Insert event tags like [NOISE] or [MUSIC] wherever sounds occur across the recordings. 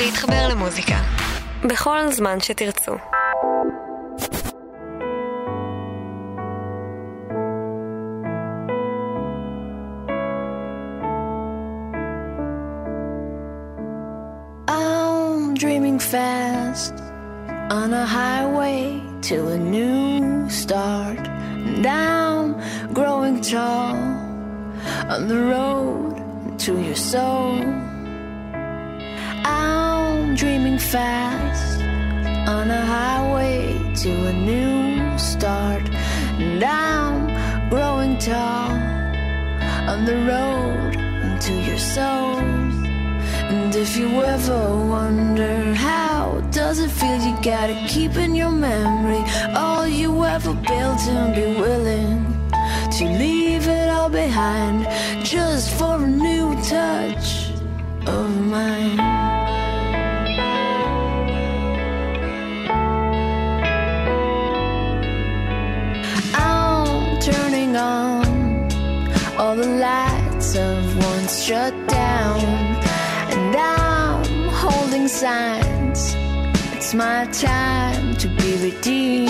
להתחבר למוזיקה. בכל זמן שתרצו. I'm dreaming fast on a highway to a new start. And I'm growing tall on the road to your soul. I'm dreaming fast on a highway to a new start. And I'm growing tall on the road to your soul. And if you ever wonder how does it feel, you gotta keep in your memory all you ever built and be willing to leave it all behind just for a new touch of mine. On all the lights of once shut down, and I'm holding signs. It's my time to be redeemed,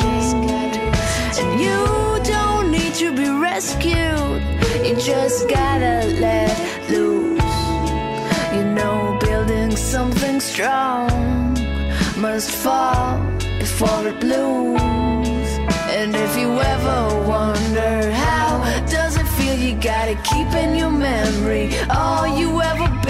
and you don't need to be rescued. You just gotta let loose. You know, building something strong must fall before it blooms. And if you ever wonder how does it feel, you gotta keep in your memory. All you ever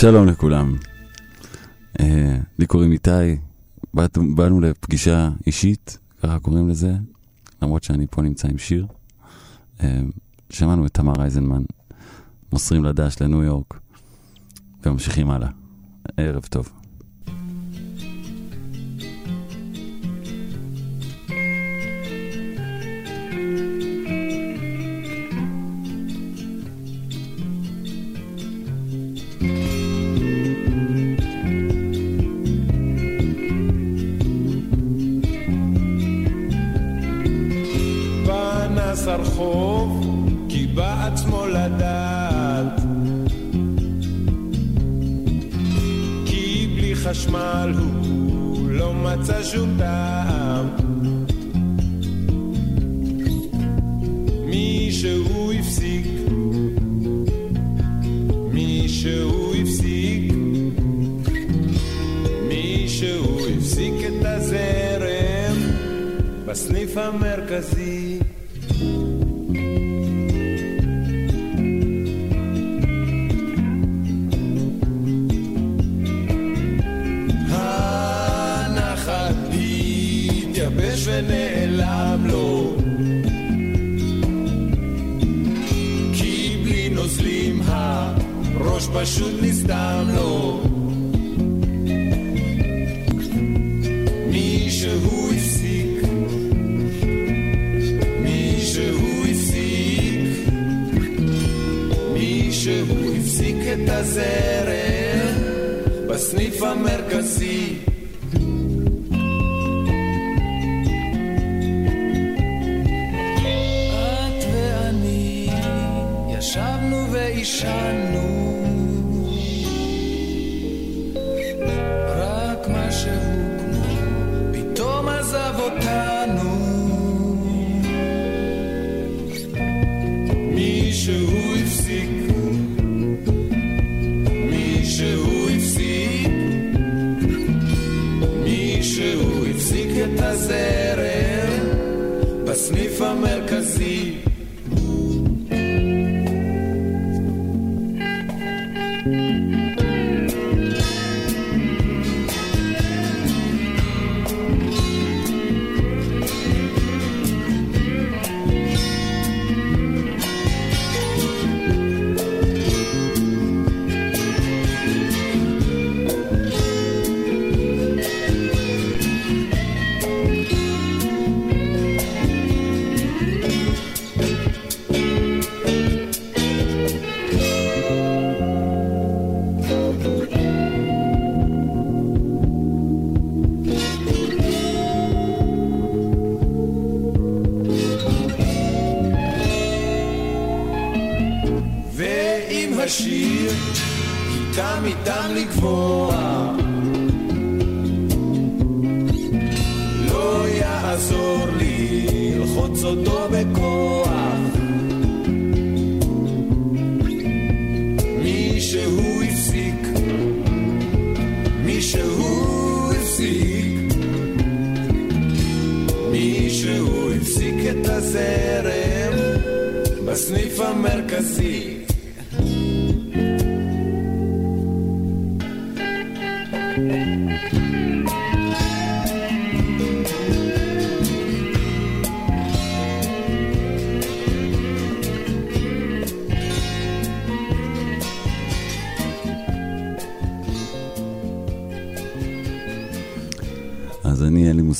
שלום לכולם. אה, לי קוראים איתי, באנו לפגישה אישית, ככה קוראים לזה, למרות שאני פה נמצא עם שיר. אה, שמענו את תמר אייזנמן, מוסרים לדש לניו יורק, וממשיכים הלאה. ערב טוב.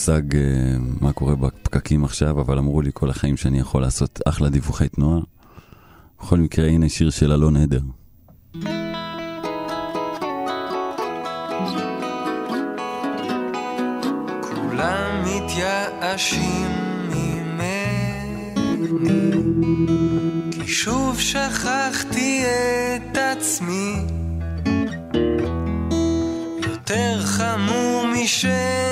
מושג אה, מה קורה בפקקים עכשיו, אבל אמרו לי כל החיים שאני יכול לעשות אחלה דיווחי תנועה. בכל מקרה, הנה שיר של אלון עדר. מתייאשים ממני כי שוב שכחתי את עצמי. יותר חמור משל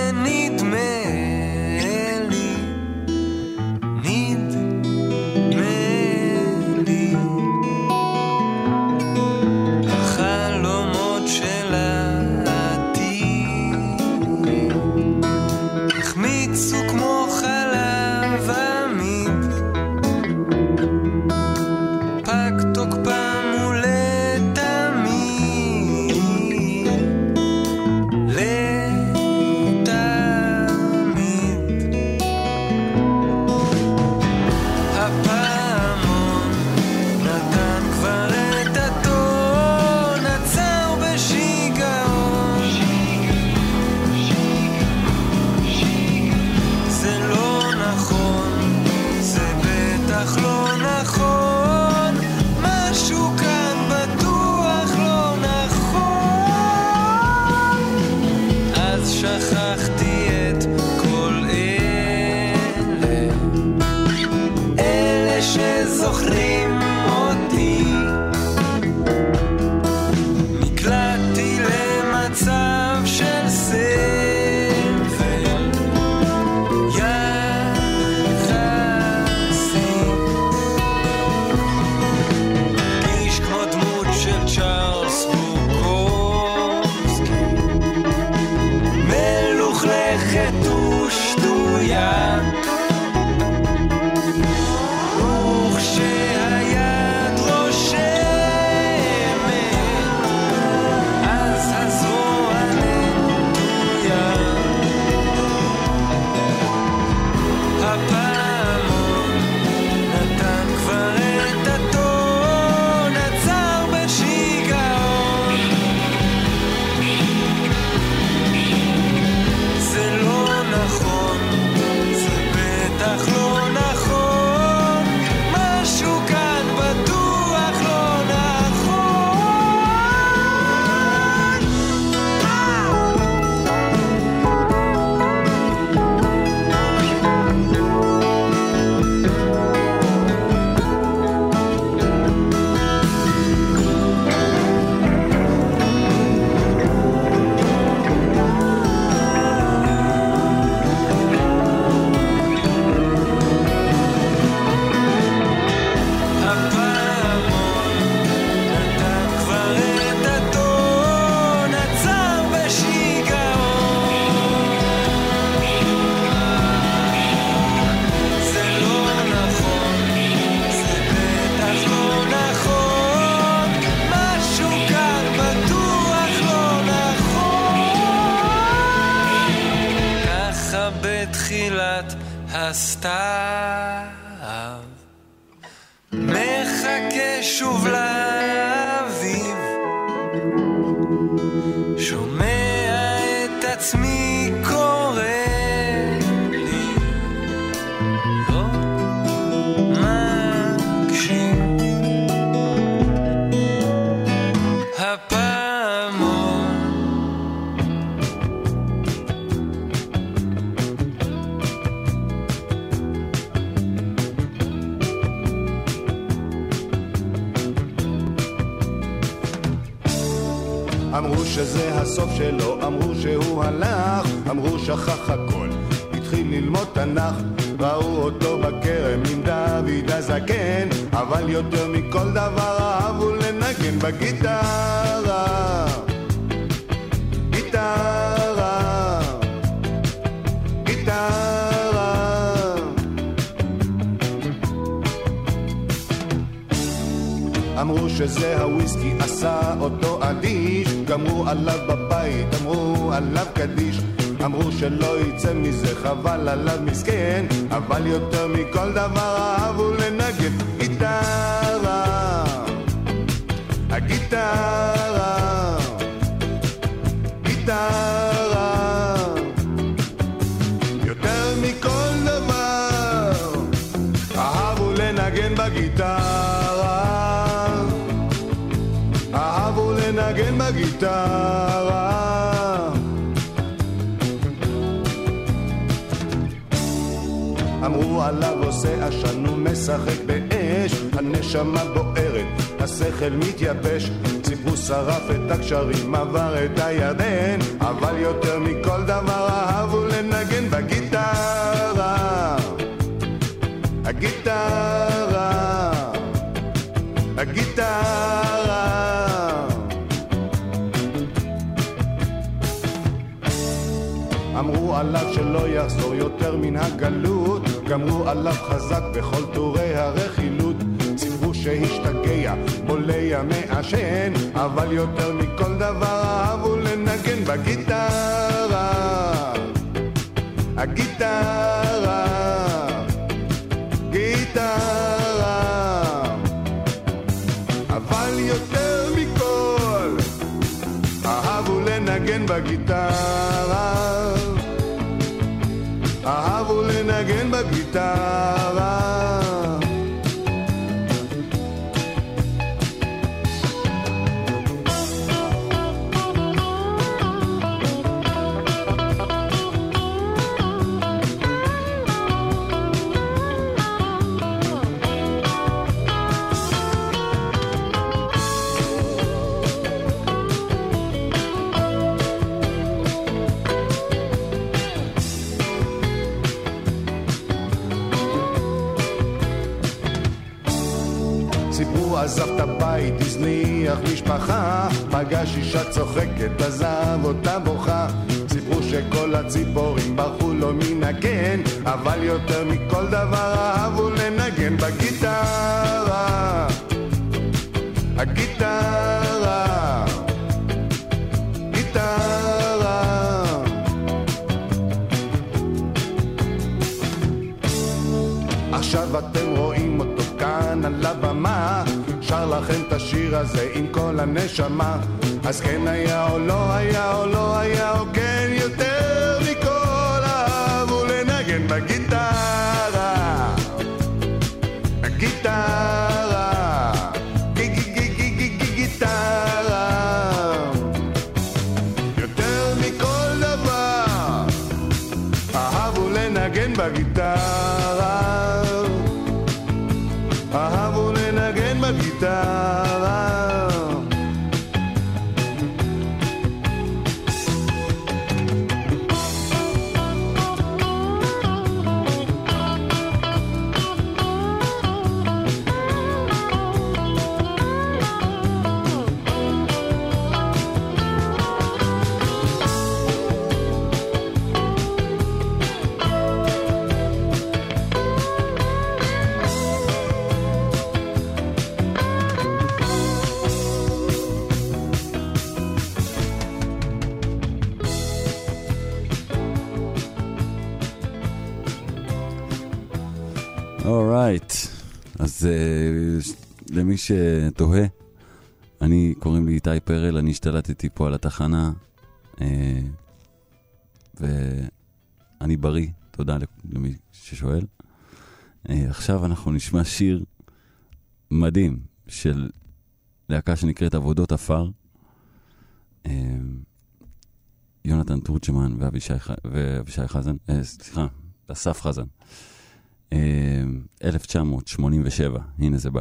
בגיטרה. אמרו עליו עושה עשן ומשחק באש, הנשמה בוערת, השכל מתייבש, ציפרו שרף את הקשרים, עבר את הירדן, אבל יותר מכל דבר אהבו לנגן בגיטרה. הגיטרה, הגיטרה. שלא יחזור יותר מן הגלות, גמרו עליו חזק בכל טורי הרכילות. סיפרו שהשתגע, בולע מעשן, אבל יותר מכל דבר אהבו לנגן בגיטרה. הגיטרה, עזב את הבית, הזניח משפחה, פגש אישה צוחקת, עזב אותה בוכה. סיפרו שכל הציפורים ברחו לו מן הקן, אבל יותר מכל דבר אהבו לנגן בגיטרה. הגיטרה, השיר הזה עם כל הנשמה. אז כן היה או לא היה או לא היה או כן יותר מכל אהבו לנגן בגיטרה אורייט. אז uh, למי שתוהה, אני, קוראים לי איתי פרל, אני השתלטתי פה על התחנה, uh, ואני בריא, תודה למי ששואל. Uh, עכשיו אנחנו נשמע שיר מדהים של להקה שנקראת עבודות עפר. Uh, יונתן טורצ'מן ואבישי, ואבישי חזן, uh, סליחה, אסף חזן. 1987, הנה זה בא.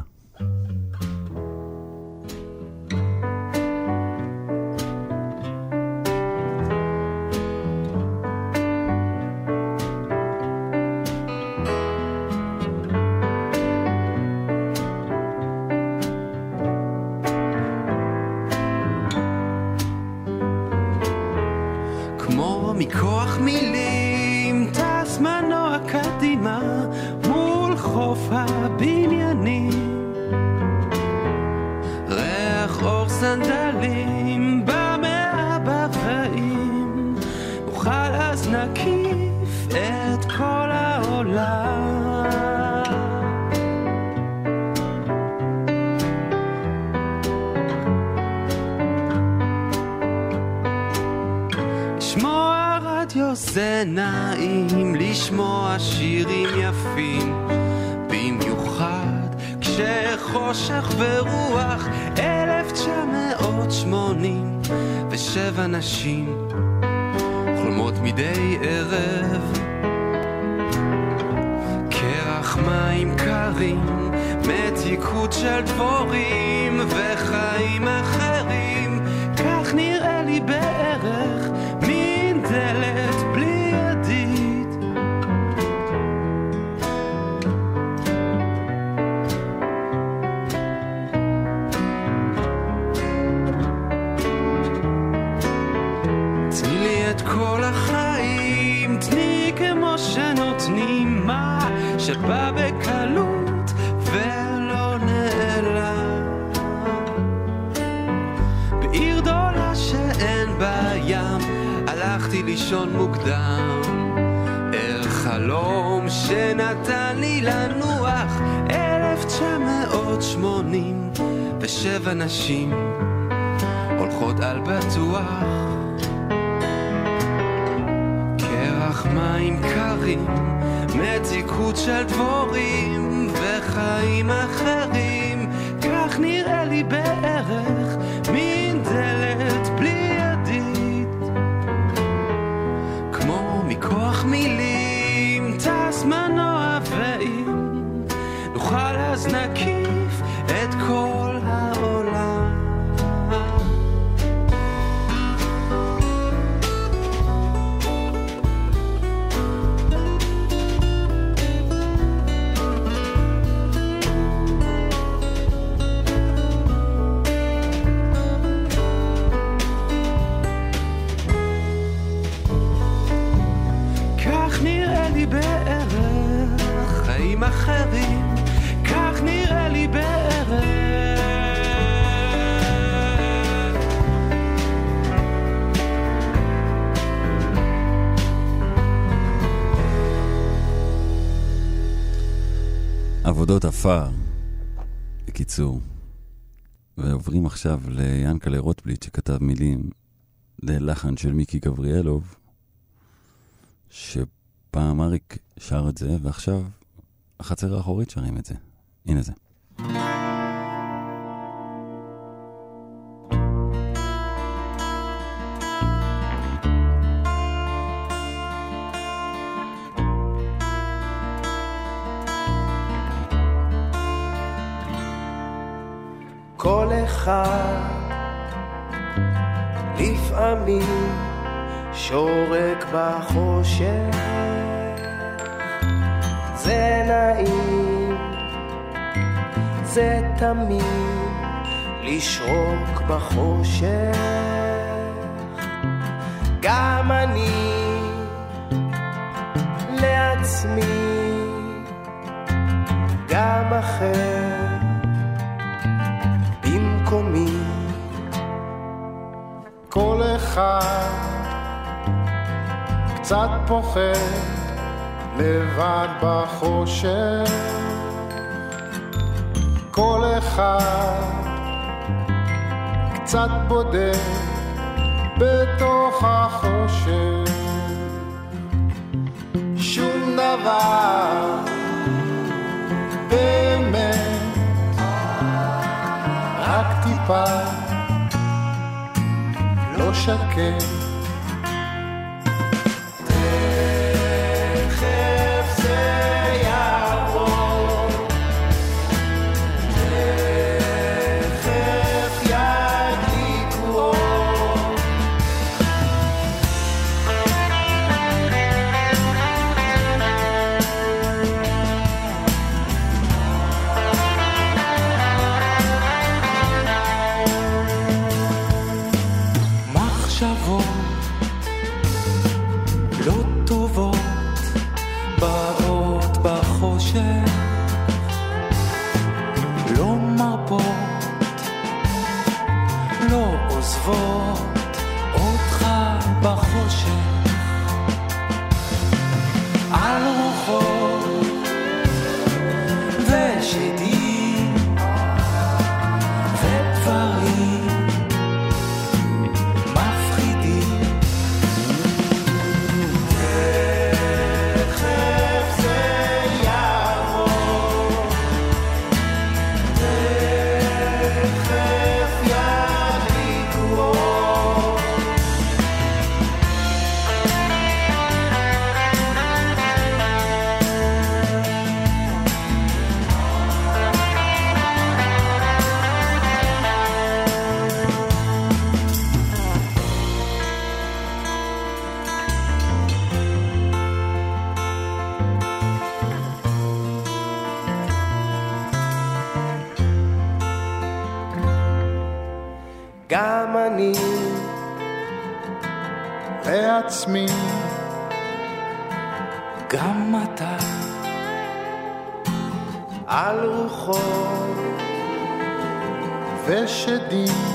מתיקות של דבורים וחיים אחרים. כך נראה לי בערך מין דלת בלי ידית תני לי את כל החיים, תני כמו שנותנים מה שבא לישון מוקדם. אל חלום שנתן לי לנוח, 1987 נשים הולכות על בטוח. קרח מים קרים, מתיקות של דבורים וחיים אחרים, כך נראה לי בערך מין דלת מכוח מילים, עבודות עפר, בקיצור. ועוברים עכשיו ליאנקלה רוטבליט שכתב מילים ללחן של מיקי גבריאלוב, שפעם אריק שר את זה, ועכשיו החצר האחורית שרים את זה. הנה זה. תמיד לשרוק בחושך. גם אני לעצמי גם אחר במקומי. כל אחד קצת פוחד לבד בחושך אחד, קצת בודד בתוך החושך. שום דבר באמת, רק טיפה לא שקט. גם אני. לעצמי, גם אתה. על רוחות ושדים,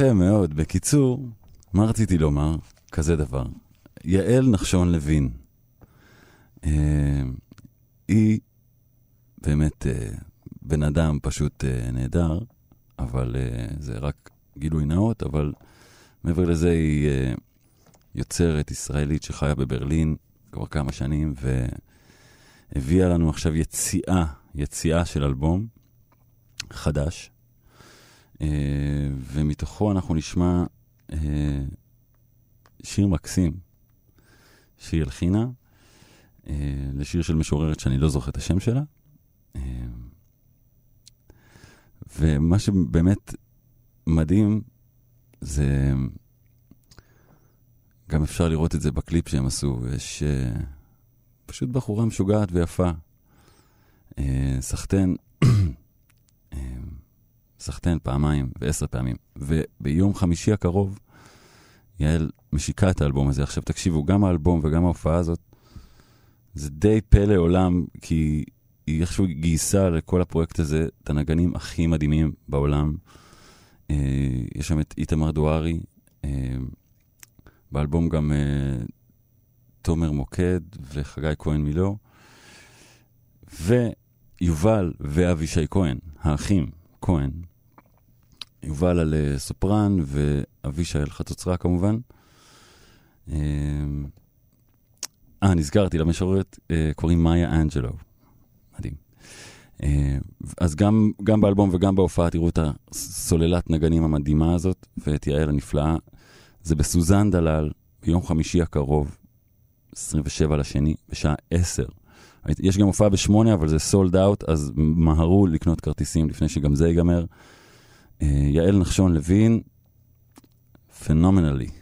יפה מאוד. בקיצור, מה רציתי לומר? כזה דבר. יעל נחשון לוין. אה, היא באמת אה, בן אדם פשוט אה, נהדר, אבל אה, זה רק גילוי נאות, אבל מעבר לזה היא אה, יוצרת ישראלית שחיה בברלין כבר כמה שנים, והביאה לנו עכשיו יציאה, יציאה של אלבום חדש. אה, ומתוכו אנחנו נשמע אה, שיר מקסים שהיא הלחינה, אה, לשיר של משוררת שאני לא זוכר את השם שלה. אה, ומה שבאמת מדהים זה, גם אפשר לראות את זה בקליפ שהם עשו, יש אה, פשוט בחורה משוגעת ויפה. אה, סחטיין פעמיים ועשר פעמים. וביום חמישי הקרוב, יעל משיקה את האלבום הזה. עכשיו תקשיבו, גם האלבום וגם ההופעה הזאת, זה די פלא עולם, כי היא איכשהו גייסה לכל הפרויקט הזה את הנגנים הכי מדהימים בעולם. אה, יש שם את איתמר דוארי, אה, באלבום גם אה, תומר מוקד וחגי כהן מילו, ויובל ואבישי כהן, האחים כהן. יובל על אה, סופרן ואבישי על חצוצרה כמובן. אה, אה נזכרתי, למשוררת אה, קוראים מאיה אנג'לו. מדהים. אז גם, גם באלבום וגם בהופעה תראו את הסוללת נגנים המדהימה הזאת ואת יעל הנפלאה. זה בסוזן דלל, ביום חמישי הקרוב, 27 לשני, בשעה 10. יש גם הופעה בשמונה, אבל זה סולד אאוט, אז מהרו לקנות כרטיסים לפני שגם זה ייגמר. אה, יעל נחשון לוין, פנומנלי.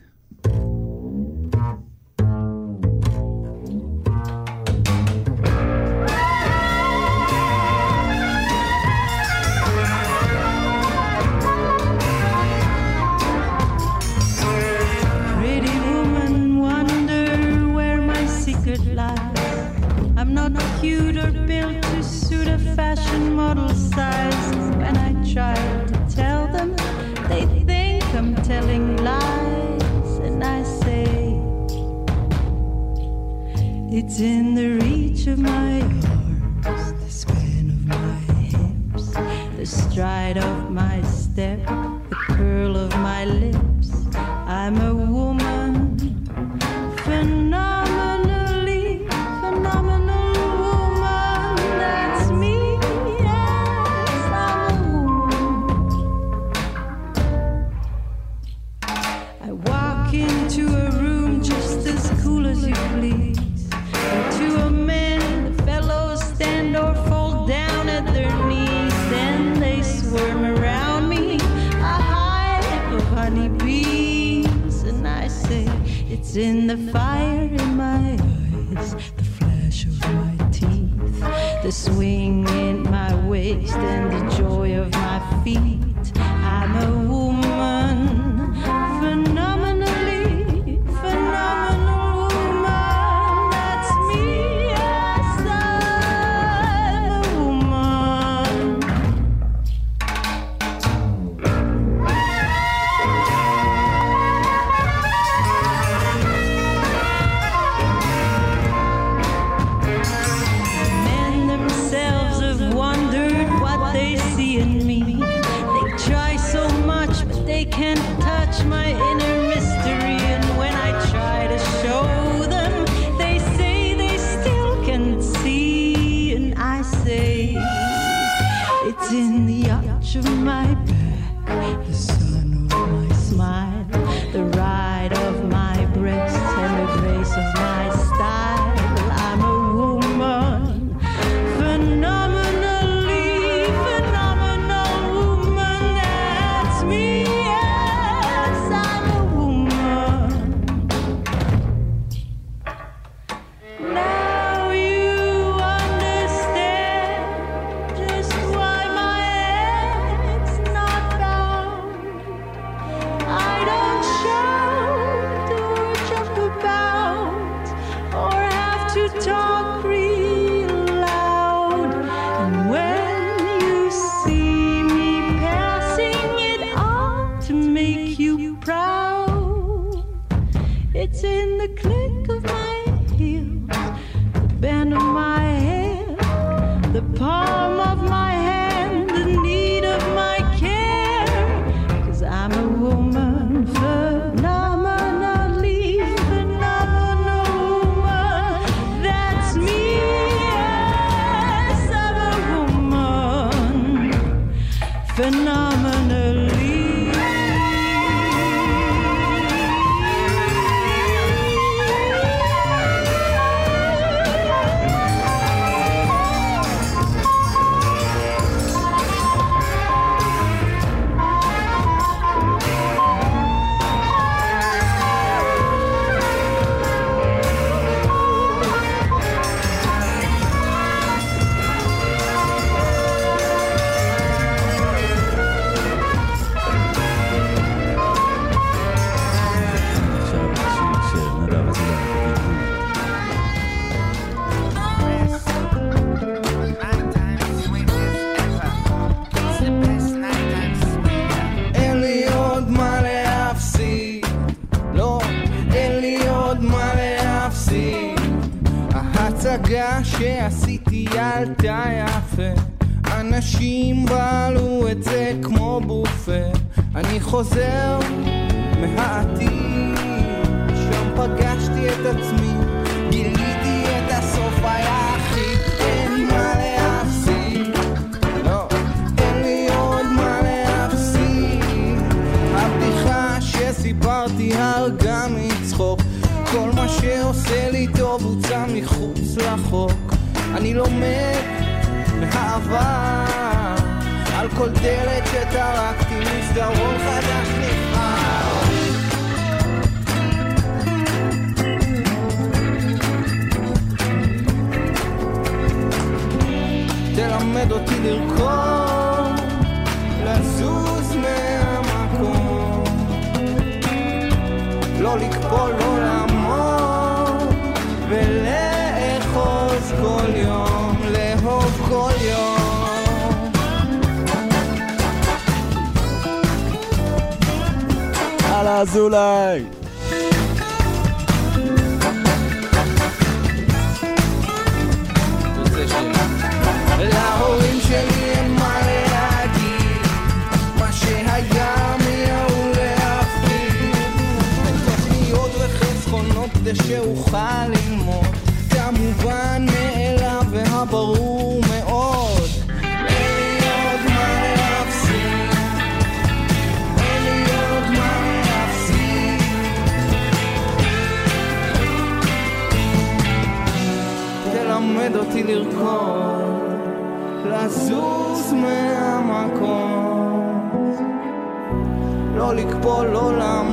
לא לקפול, לא לעמוד,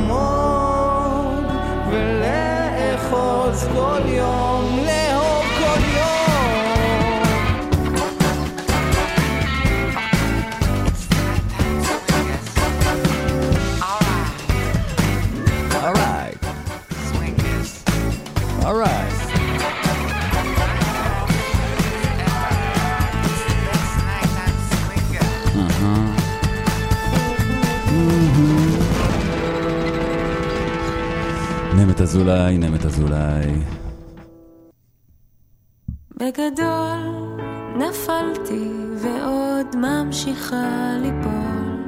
אזולאי, נמת אזולאי. בגדול נפלתי ועוד ממשיכה ליפול.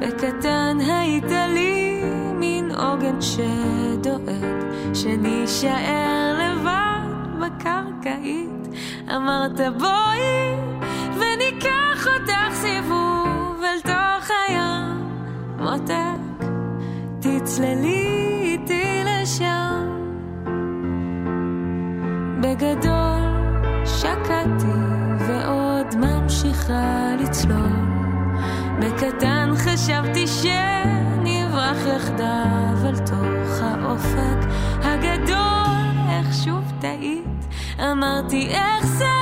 בקטן היית לי מין עוגן שדואג, שנישאר לבד בקרקעית. אמרת בואי וניקח אותך סיבוב אל תוך הים. מותק, תצללי בגדול שקעתי ועוד ממשיכה לצלול. בקטן חשבתי שנברח יחדיו אל תוך האופק הגדול. איך שוב טעית, אמרתי איך זה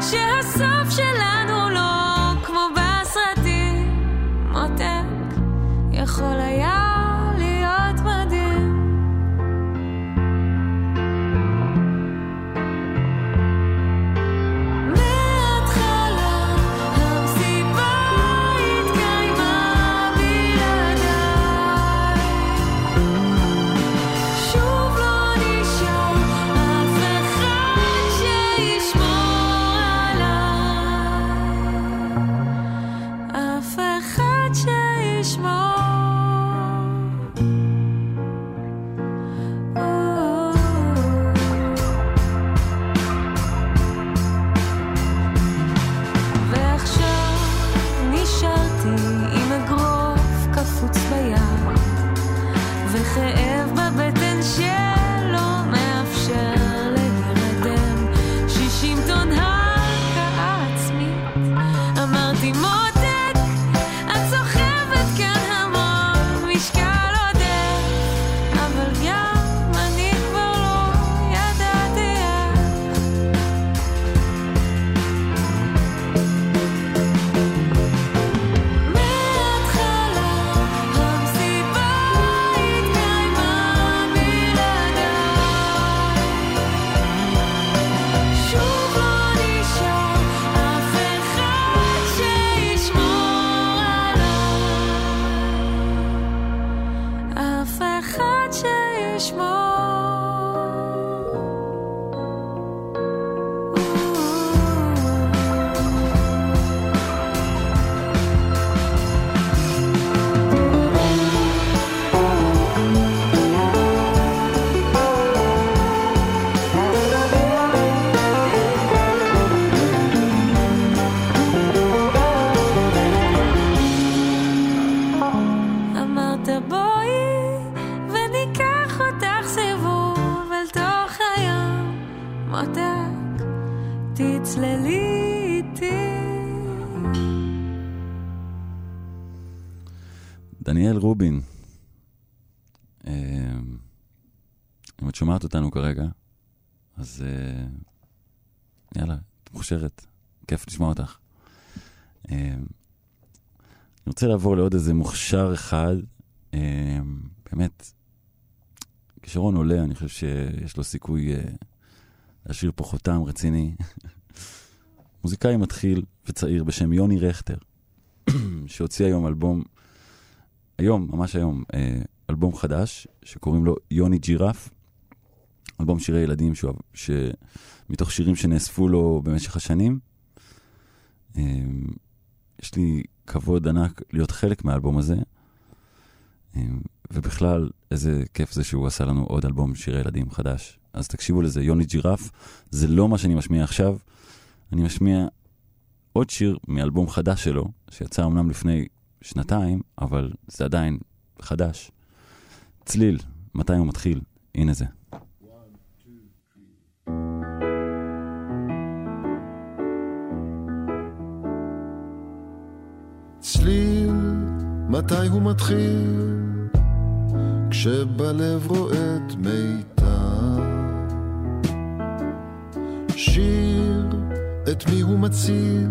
שהסוף שלנו לא כמו בסרטים. מותק, יכול היה רוצה לעבור לעוד איזה מוכשר אחד, אה, באמת, כשרון עולה, אני חושב שיש לו סיכוי אה, להשאיר פה חותם רציני. [LAUGHS] מוזיקאי מתחיל וצעיר בשם יוני רכטר, [CLEARS THROAT] שהוציא היום אלבום, היום, ממש היום, אה, אלבום חדש, שקוראים לו יוני ג'ירף, אלבום שירי ילדים שהוא, שמתוך שירים שנאספו לו במשך השנים. יש לי כבוד ענק להיות חלק מהאלבום הזה, אה, ובכלל, איזה כיף זה שהוא עשה לנו עוד אלבום שירי ילדים חדש. אז תקשיבו לזה, יוני ג'ירף, זה לא מה שאני משמיע עכשיו, אני משמיע עוד שיר מאלבום חדש שלו, שיצא אמנם לפני שנתיים, אבל זה עדיין חדש. צליל, מתי הוא מתחיל? הנה זה. צליל, מתי הוא מתחיל? כשבלב רועד מיתר. שיר, את מי הוא מציל?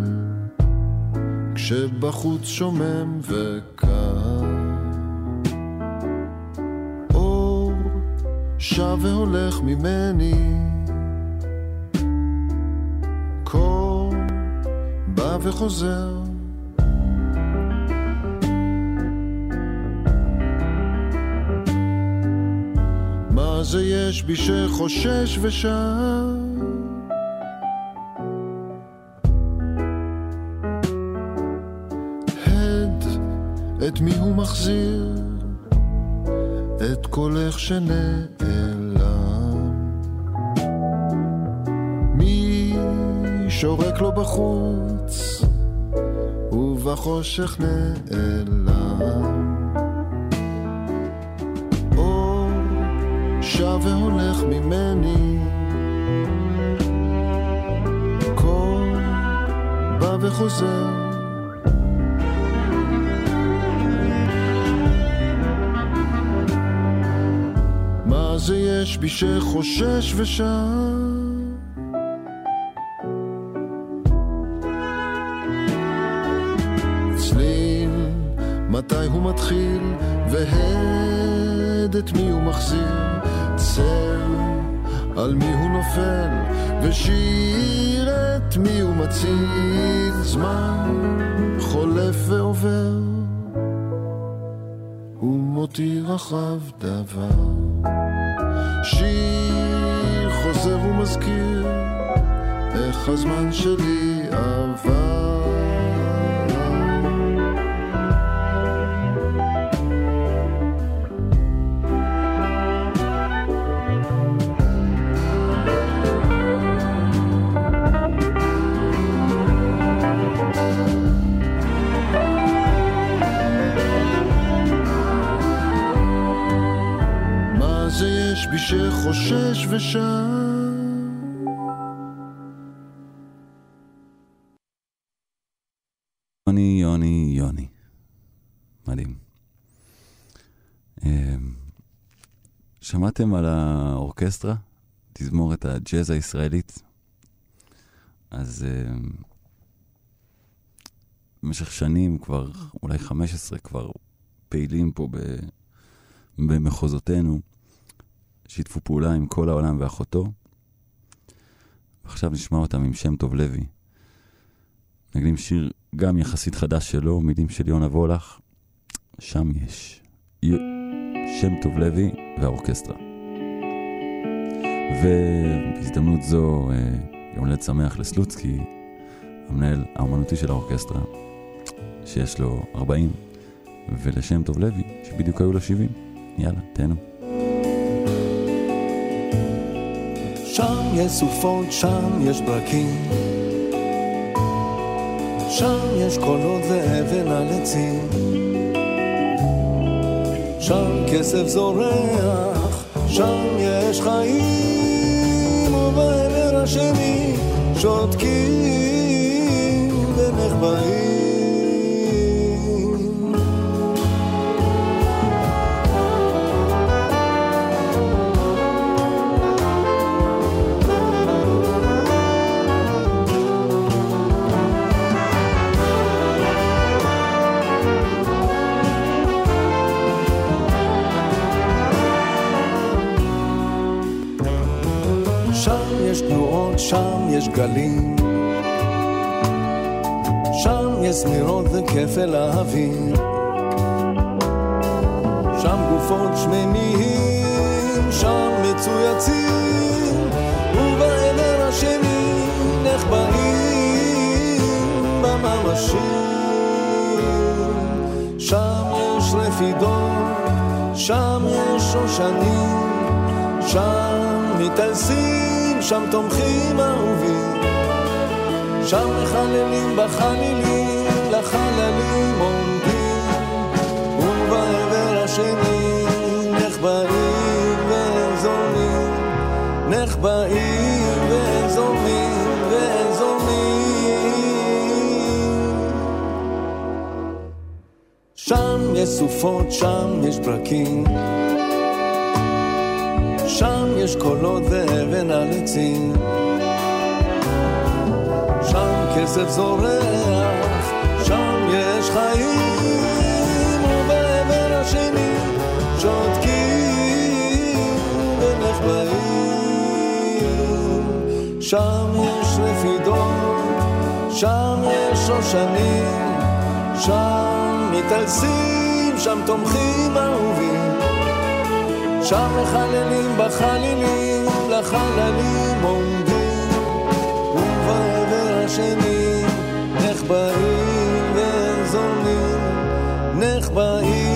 כשבחוץ שומם וקר. אור שב והולך ממני. קור בא וחוזר. זה יש בי שחושש ושר? הד, את מי הוא מחזיר? את קולך שנעלם. מי שורק לו בחוץ? ובחושך נעלם. שב והולך ממני. קור בא וחוזר. מה זה יש בי שחושש? צליל, מתי הוא מתחיל, והד את מי הוא מחזיר, על מי הוא נופל, ושיר את מי הוא מציל, זמן חולף ועובר, ומותיר אחריו דבר. שיר חוזר ומזכיר איך הזמן שלי עבר. ושם? יוני, יוני, יוני. מדהים. אמ, שמעתם על האורקסטרה? תזמורת הג'אז הישראלית? אז אמ, במשך שנים, כבר אולי 15, כבר פעילים פה במחוזותינו, שיתפו פעולה עם כל העולם ואחותו. ועכשיו נשמע אותם עם שם טוב לוי. נגנים שיר גם יחסית חדש שלו, מילים של יונה וולך. שם יש. שם טוב לוי והאורקסטרה. ובהזדמנות זו, אה, יום הולדת שמח לסלוצקי, המנהל האמנותי של האורקסטרה, שיש לו 40, ולשם טוב לוי, שבדיוק היו לו 70. יאללה, תהנו. שם יש סופות, שם יש ברקים. שם יש קולות ואבן על עצים. שם כסף זורח, שם יש חיים, ובעבר השני, שותקים ונחבאים. יש גלים. שם יש זמירות וכפל האוויר. שם גופות שממיים, שם מצויצים, ובעבר השני נחבאים בממשי. שם יש רפידות, שם יש שושנים, שם מתעלסים, שם תומכים אהובים. שם מחללים בחלילים, לחללים עומדים, ובעבר השני נחבאים וזורמים, נחבאים וזורמים וזורמים. שם יש סופות, שם יש ברקים, יש קולות ואבן על עצים. שם כסף זורח, שם יש חיים, ובעבר השני שותקים ונחבאים. שם יש רפידות, שם יש שושנים, שם מתעלסים, שם תומכים אהובים. שם מחללים בחלילים, לחללים עומדים, ובעבר השני נחבאים וזורמים, נחבאים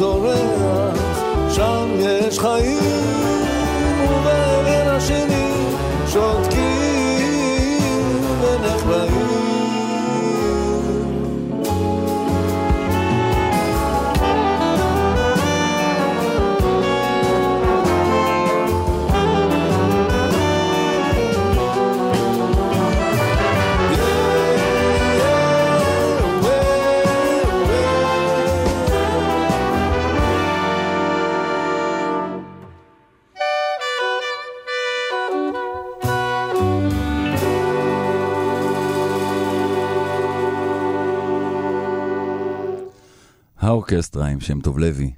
כסף האורקסטרה עם שם טוב לוי.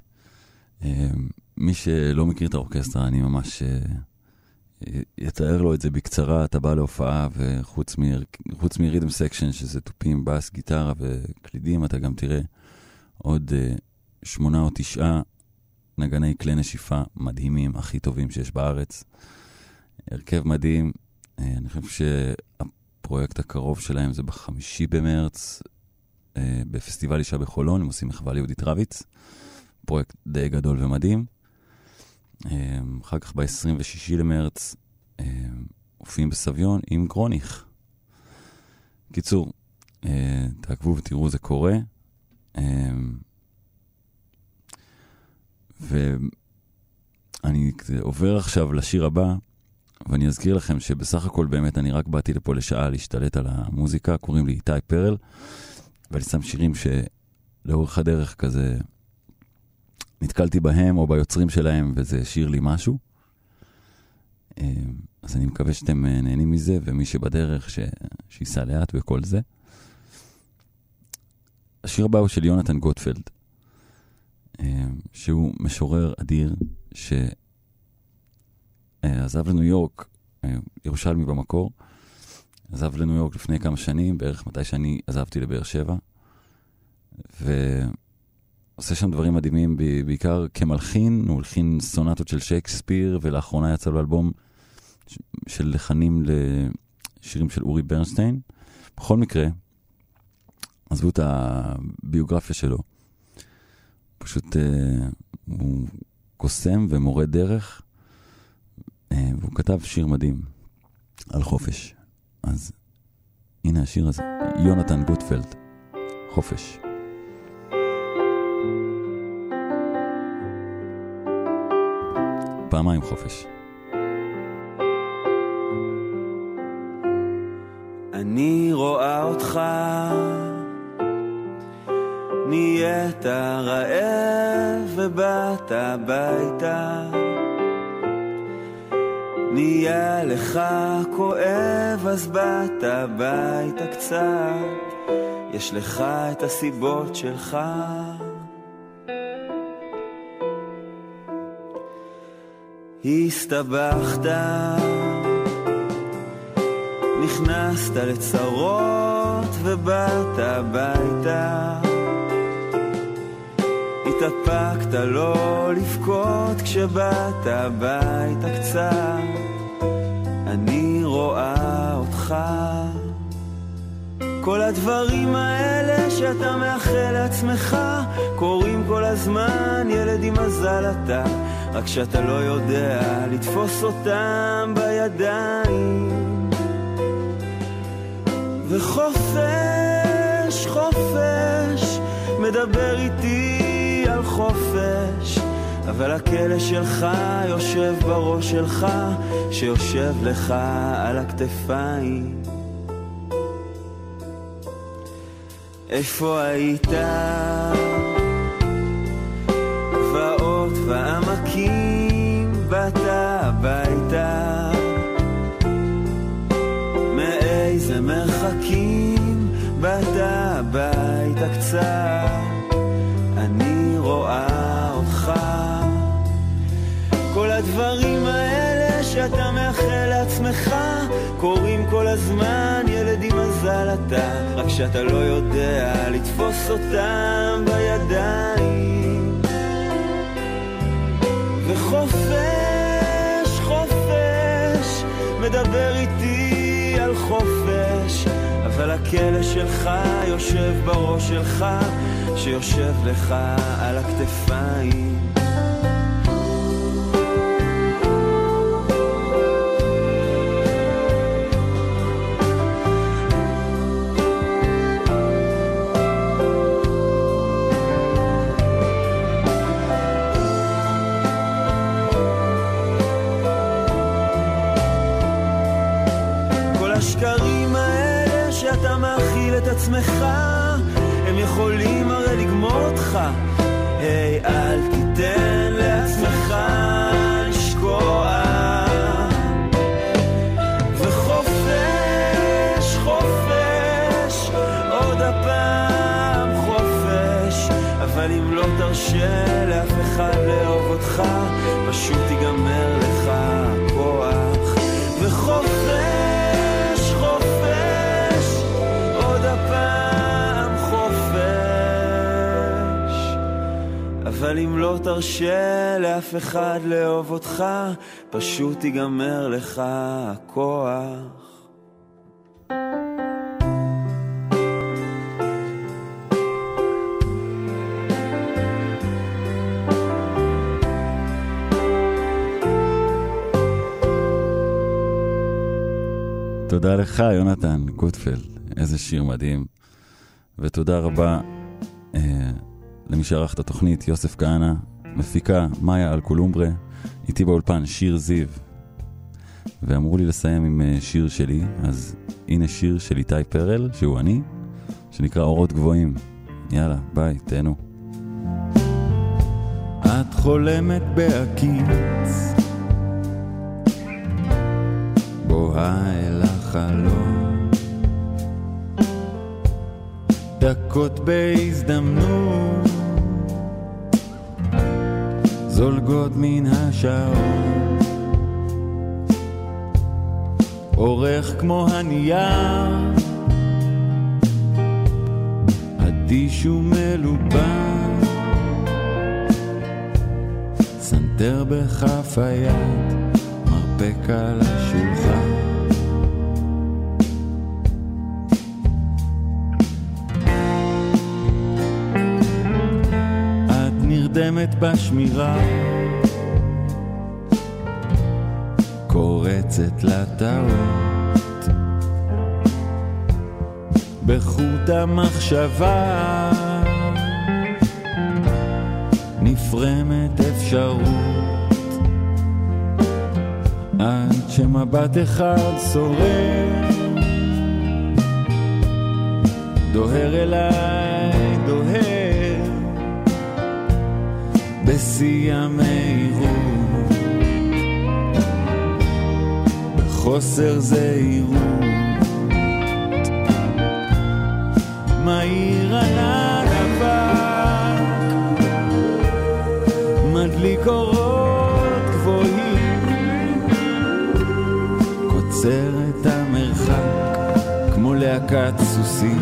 אה, מי שלא מכיר את האורקסטרה, אני ממש אה, אתאר לו את זה בקצרה. אתה בא להופעה, וחוץ מ rhythm section, שזה תופים, בס, גיטרה וקלידים, אתה גם תראה עוד אה, שמונה או תשעה נגני כלי נשיפה מדהימים, הכי טובים שיש בארץ. הרכב מדהים, אה, אני חושב שהפרויקט הקרוב שלהם זה בחמישי במרץ, אה, בפסטיבל אישה בחולון, הם עושים מחווה ליהודית רביץ, פרויקט די גדול ומדהים. אה, אחר כך ב-26 למרץ אה, מופיעים בסביון עם גרוניך. קיצור, אה, תעקבו ותראו, זה קורה. אה, ואני עובר עכשיו לשיר הבא, ואני אזכיר לכם שבסך הכל באמת אני רק באתי לפה לשעה להשתלט על המוזיקה, קוראים לי איתי פרל, ואני שם שירים שלאורך הדרך כזה נתקלתי בהם או ביוצרים שלהם וזה השאיר לי משהו. אה, אז אני מקווה שאתם אה, נהנים מזה, ומי שבדרך, ש... שייסע לאט וכל זה. השיר הבא הוא של יונתן גוטפלד, אה, שהוא משורר אדיר, שעזב לניו יורק, ירושלמי במקור, עזב לניו יורק לפני כמה שנים, בערך מתי שאני עזבתי לבאר שבע, ועושה שם דברים מדהימים, בעיקר כמלחין, הוא הלחין סונטות של שייקספיר, ולאחרונה יצא לו אלבום של לחנים לשירים של אורי ברנשטיין. בכל מקרה, עזבו את הביוגרפיה שלו. פשוט אה, הוא קוסם ומורה דרך, אה, והוא כתב שיר מדהים על חופש. אז הנה השיר הזה, יונתן גוטפלד, חופש. פעמיים חופש. אני רואה אותך, נהיית רעב ובאת הביתה. נהיה לך כואב אז באת הביתה קצת, יש לך את הסיבות שלך. הסתבכת. נכנסת לצרות ובאת הביתה התאפקת לא לבכות כשבאת הביתה קצת. אני רואה אותך. כל הדברים האלה שאתה מאחל לעצמך קורים כל הזמן ילד עם מזל אתה. רק שאתה לא יודע לתפוס אותם בידיים. וחופש, חופש, מדבר איתי חופש, אבל הכלא שלך יושב בראש שלך, שיושב לך על הכתפיים. איפה היית? הזמן, ילד עם מזל אתה, רק שאתה לא יודע לתפוס אותם בידיים. וחופש, חופש, מדבר איתי על חופש, אבל הכלא שלך יושב בראש שלך, שיושב לך על הכתפיים. עצמך, הם יכולים לא תרשה לאף אחד לאהוב אותך, פשוט ייגמר לך הכוח. תודה לך, יונתן גוטפלד, איזה שיר מדהים. ותודה רבה אה, למי שערך את התוכנית, יוסף כהנא, מפיקה מאיה אלקולומברה, איתי באולפן שיר זיו. ואמרו לי לסיים עם אה, שיר שלי, אז הנה שיר של איתי פרל, שהוא אני, שנקרא אורות גבוהים. יאללה, ביי, תהנו. את חולמת בהקיץ, בוהה אל החלום. דקות בהזדמנות, זולגות מן השעון. אורך כמו הנייר, אדיש ומלובן. סנטר בכף היד, מרפק על השולחן. נרדמת בשמירה, קורצת לטעות, בחוט המחשבה. נפרמת אפשרות. עד שמבט אחד שורר. דוהר אליי, דוהר בשיא המהירות. בחוסר זהירות. מהיר ענן אבק מדליק אורות גבוהים, קוצר את המרחק כמו להקת סוסים.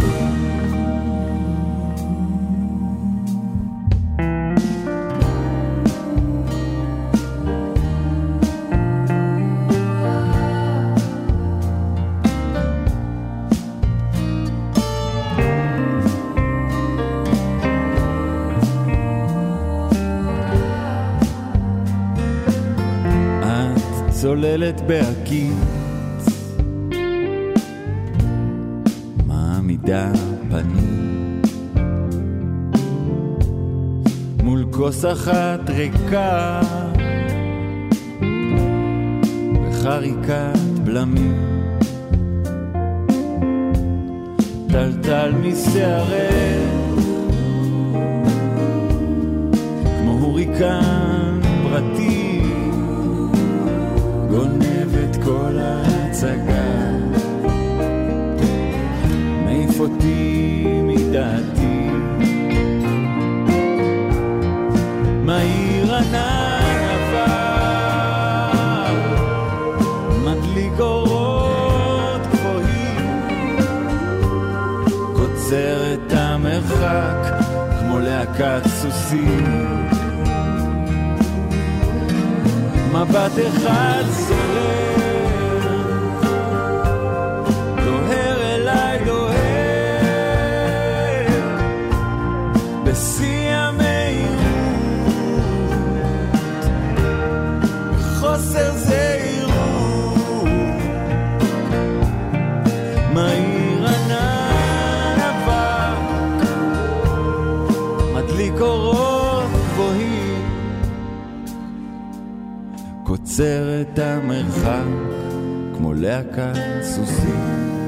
אחת ריקה בחריקת בלמים. טלטל משערך כמו הוריקן פרטי. גונב את כל ההצגה להקת סוסים מבט אחד סורר, דוהר אליי דוהר, בשיא המהירות, בחוסר זהירות, את המרחק כמו להקת סוסים.